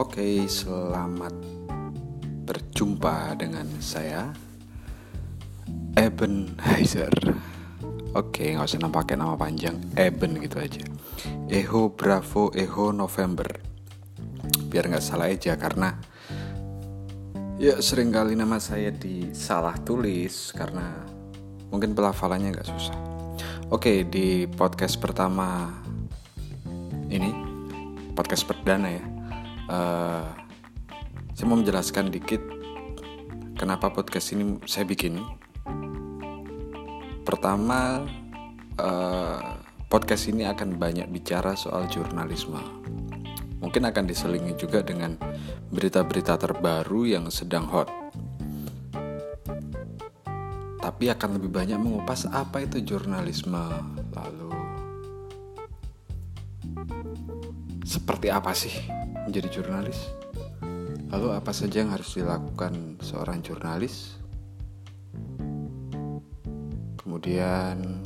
Oke, selamat berjumpa dengan saya Eben Heiser. Oke, nggak usah pakai nama panjang, Eben gitu aja. Eho Bravo Eho November. Biar nggak salah aja karena ya sering kali nama saya disalah tulis karena mungkin pelafalannya nggak susah. Oke, di podcast pertama ini podcast perdana ya. Uh, saya mau menjelaskan dikit kenapa podcast ini saya bikin. Pertama, uh, podcast ini akan banyak bicara soal jurnalisme. Mungkin akan diselingi juga dengan berita-berita terbaru yang sedang hot. Tapi akan lebih banyak mengupas apa itu jurnalisme, lalu seperti apa sih menjadi jurnalis? Lalu apa saja yang harus dilakukan seorang jurnalis? Kemudian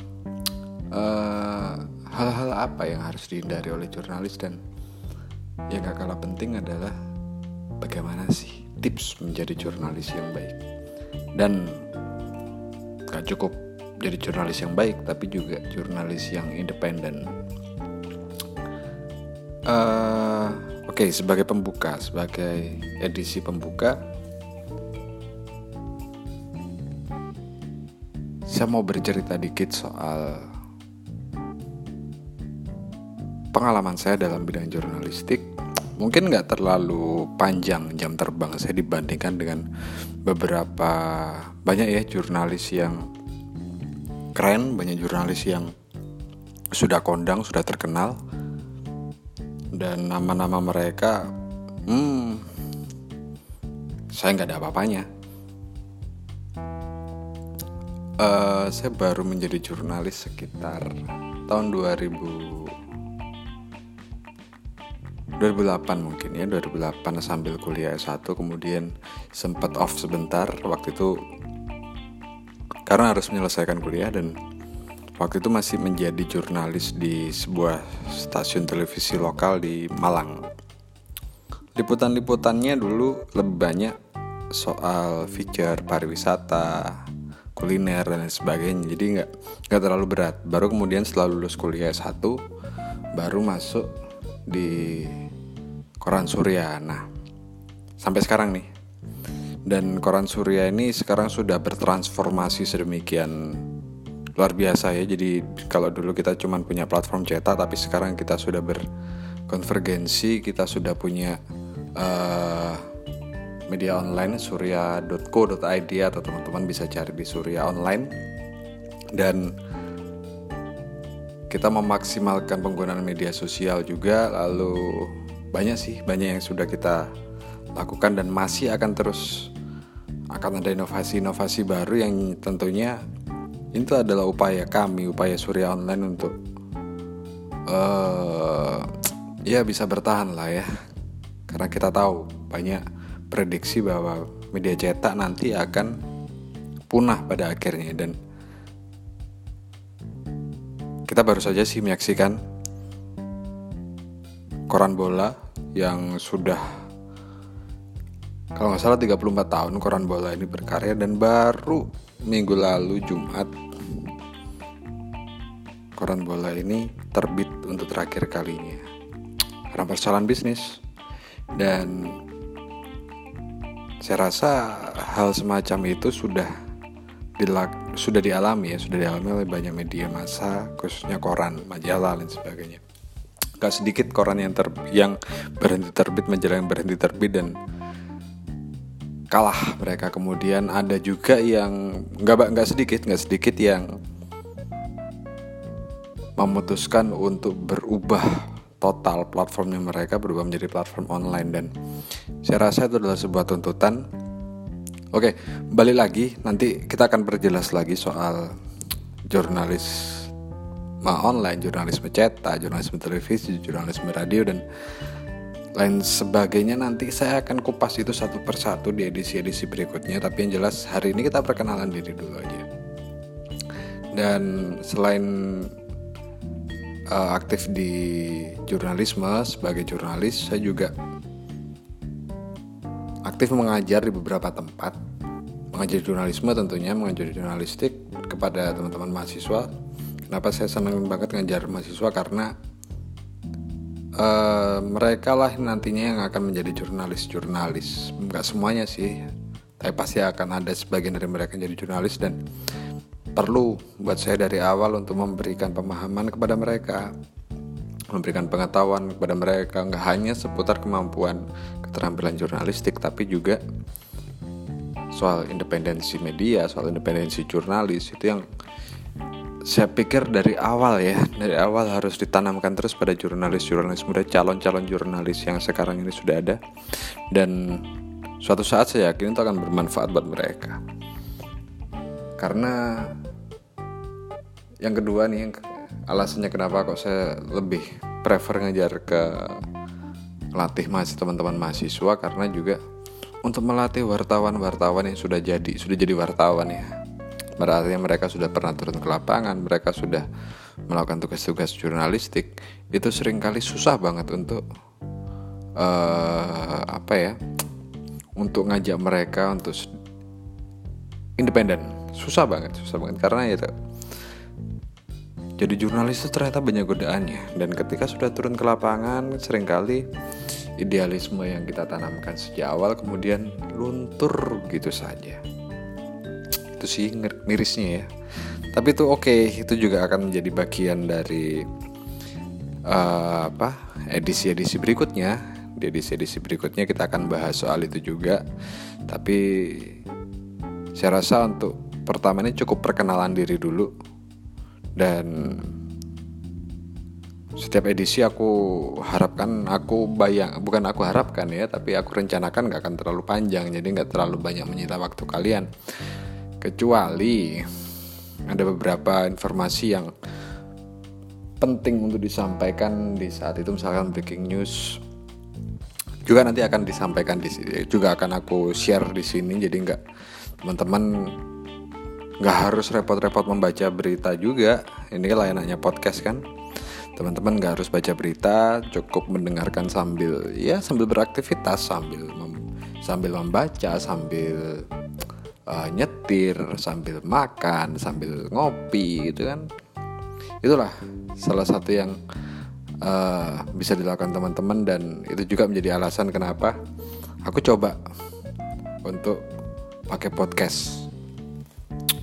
eh, hal-hal apa yang harus dihindari oleh jurnalis dan yang gak kalah penting adalah bagaimana sih tips menjadi jurnalis yang baik dan gak cukup jadi jurnalis yang baik tapi juga jurnalis yang independen Uh, Oke, sebagai pembuka, sebagai edisi pembuka, saya mau bercerita dikit soal pengalaman saya dalam bidang jurnalistik. Mungkin nggak terlalu panjang jam terbang saya dibandingkan dengan beberapa banyak ya jurnalis yang keren, banyak jurnalis yang sudah kondang, sudah terkenal dan nama-nama mereka hmm saya nggak ada apa-apanya. Uh, saya baru menjadi jurnalis sekitar tahun 2000 2008 mungkin ya 2008 sambil kuliah S1 kemudian sempat off sebentar waktu itu karena harus menyelesaikan kuliah dan waktu itu masih menjadi jurnalis di sebuah stasiun televisi lokal di Malang. Liputan-liputannya dulu lebih banyak soal feature pariwisata, kuliner dan sebagainya. Jadi nggak nggak terlalu berat. Baru kemudian setelah lulus kuliah S1 baru masuk di Koran Surya. Nah, sampai sekarang nih. Dan Koran Surya ini sekarang sudah bertransformasi sedemikian luar biasa ya. Jadi kalau dulu kita cuma punya platform cetak tapi sekarang kita sudah berkonvergensi kita sudah punya uh, media online surya.co.id atau teman-teman bisa cari di surya online. Dan kita memaksimalkan penggunaan media sosial juga lalu banyak sih banyak yang sudah kita lakukan dan masih akan terus akan ada inovasi-inovasi baru yang tentunya itu adalah upaya kami, upaya Surya Online untuk uh, ya bisa bertahan lah ya. Karena kita tahu banyak prediksi bahwa media cetak nanti akan punah pada akhirnya dan kita baru saja sih menyaksikan koran bola yang sudah kalau nggak salah 34 tahun koran bola ini berkarya dan baru minggu lalu Jumat koran bola ini terbit untuk terakhir kalinya. Karena persoalan bisnis. Dan saya rasa hal semacam itu sudah dilak, sudah dialami ya sudah dialami oleh banyak media massa khususnya koran majalah dan sebagainya. Gak sedikit koran yang ter, yang berhenti terbit majalah yang berhenti terbit dan kalah. Mereka kemudian ada juga yang nggak nggak sedikit nggak sedikit yang memutuskan untuk berubah total platformnya mereka berubah menjadi platform online. Dan saya rasa itu adalah sebuah tuntutan. Oke, balik lagi. Nanti kita akan perjelas lagi soal jurnalis online, jurnalisme cetak, jurnalisme televisi, jurnalisme radio dan lain sebagainya nanti saya akan kupas itu satu persatu di edisi-edisi berikutnya. Tapi yang jelas hari ini kita perkenalan diri dulu aja. Dan selain uh, aktif di jurnalisme sebagai jurnalis saya juga aktif mengajar di beberapa tempat. Mengajar jurnalisme tentunya mengajar jurnalistik kepada teman-teman mahasiswa. Kenapa saya senang banget ngajar mahasiswa? Karena uh, mereka lah nantinya yang akan menjadi jurnalis-jurnalis. Nggak semuanya sih. Tapi pasti akan ada sebagian dari mereka yang jadi jurnalis dan perlu buat saya dari awal untuk memberikan pemahaman kepada mereka memberikan pengetahuan kepada mereka nggak hanya seputar kemampuan keterampilan jurnalistik tapi juga soal independensi media soal independensi jurnalis itu yang saya pikir dari awal ya dari awal harus ditanamkan terus pada jurnalis-jurnalis muda calon-calon jurnalis yang sekarang ini sudah ada. Dan suatu saat saya yakin itu akan bermanfaat buat mereka. Karena yang kedua nih alasannya kenapa kok saya lebih prefer ngajar ke latih masih teman-teman mahasiswa karena juga untuk melatih wartawan-wartawan yang sudah jadi sudah jadi wartawan ya berarti mereka sudah pernah turun ke lapangan mereka sudah melakukan tugas-tugas jurnalistik itu sering kali susah banget untuk uh, apa ya untuk ngajak mereka untuk independen. Susah banget susah banget. Karena ya jadi jurnalis itu ternyata banyak godaannya. Dan ketika sudah turun ke lapangan sering kali idealisme yang kita tanamkan sejak awal kemudian luntur gitu saja itu sih mirisnya ya. Tapi itu oke okay. itu juga akan menjadi bagian dari uh, apa edisi-edisi berikutnya. Di edisi-edisi berikutnya kita akan bahas soal itu juga. Tapi saya rasa untuk pertama ini cukup perkenalan diri dulu. Dan setiap edisi aku harapkan aku bayang bukan aku harapkan ya tapi aku rencanakan gak akan terlalu panjang. Jadi nggak terlalu banyak menyita waktu kalian kecuali ada beberapa informasi yang penting untuk disampaikan di saat itu misalkan breaking news juga nanti akan disampaikan di sini juga akan aku share di sini. Jadi nggak teman-teman nggak harus repot-repot membaca berita juga. Ini layanannya podcast kan. Teman-teman nggak harus baca berita cukup mendengarkan sambil ya sambil beraktivitas sambil mem, sambil membaca sambil uh, nyetir sambil makan sambil ngopi gitu kan itulah salah satu yang uh, bisa dilakukan teman-teman dan itu juga menjadi alasan kenapa aku coba untuk pakai podcast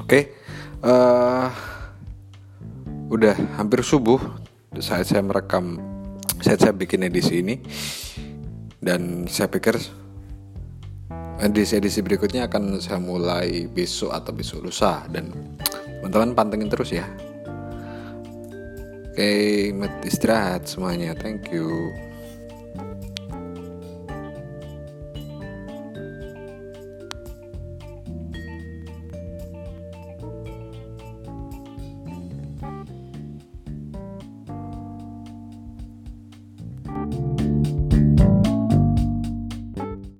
Oke, okay. uh, eh, udah hampir subuh saat saya merekam, saat saya bikin edisi ini, dan saya pikir edisi-edisi berikutnya akan saya mulai besok atau besok lusa dan teman-teman pantengin terus ya. Oke, okay, istirahat semuanya. Thank you.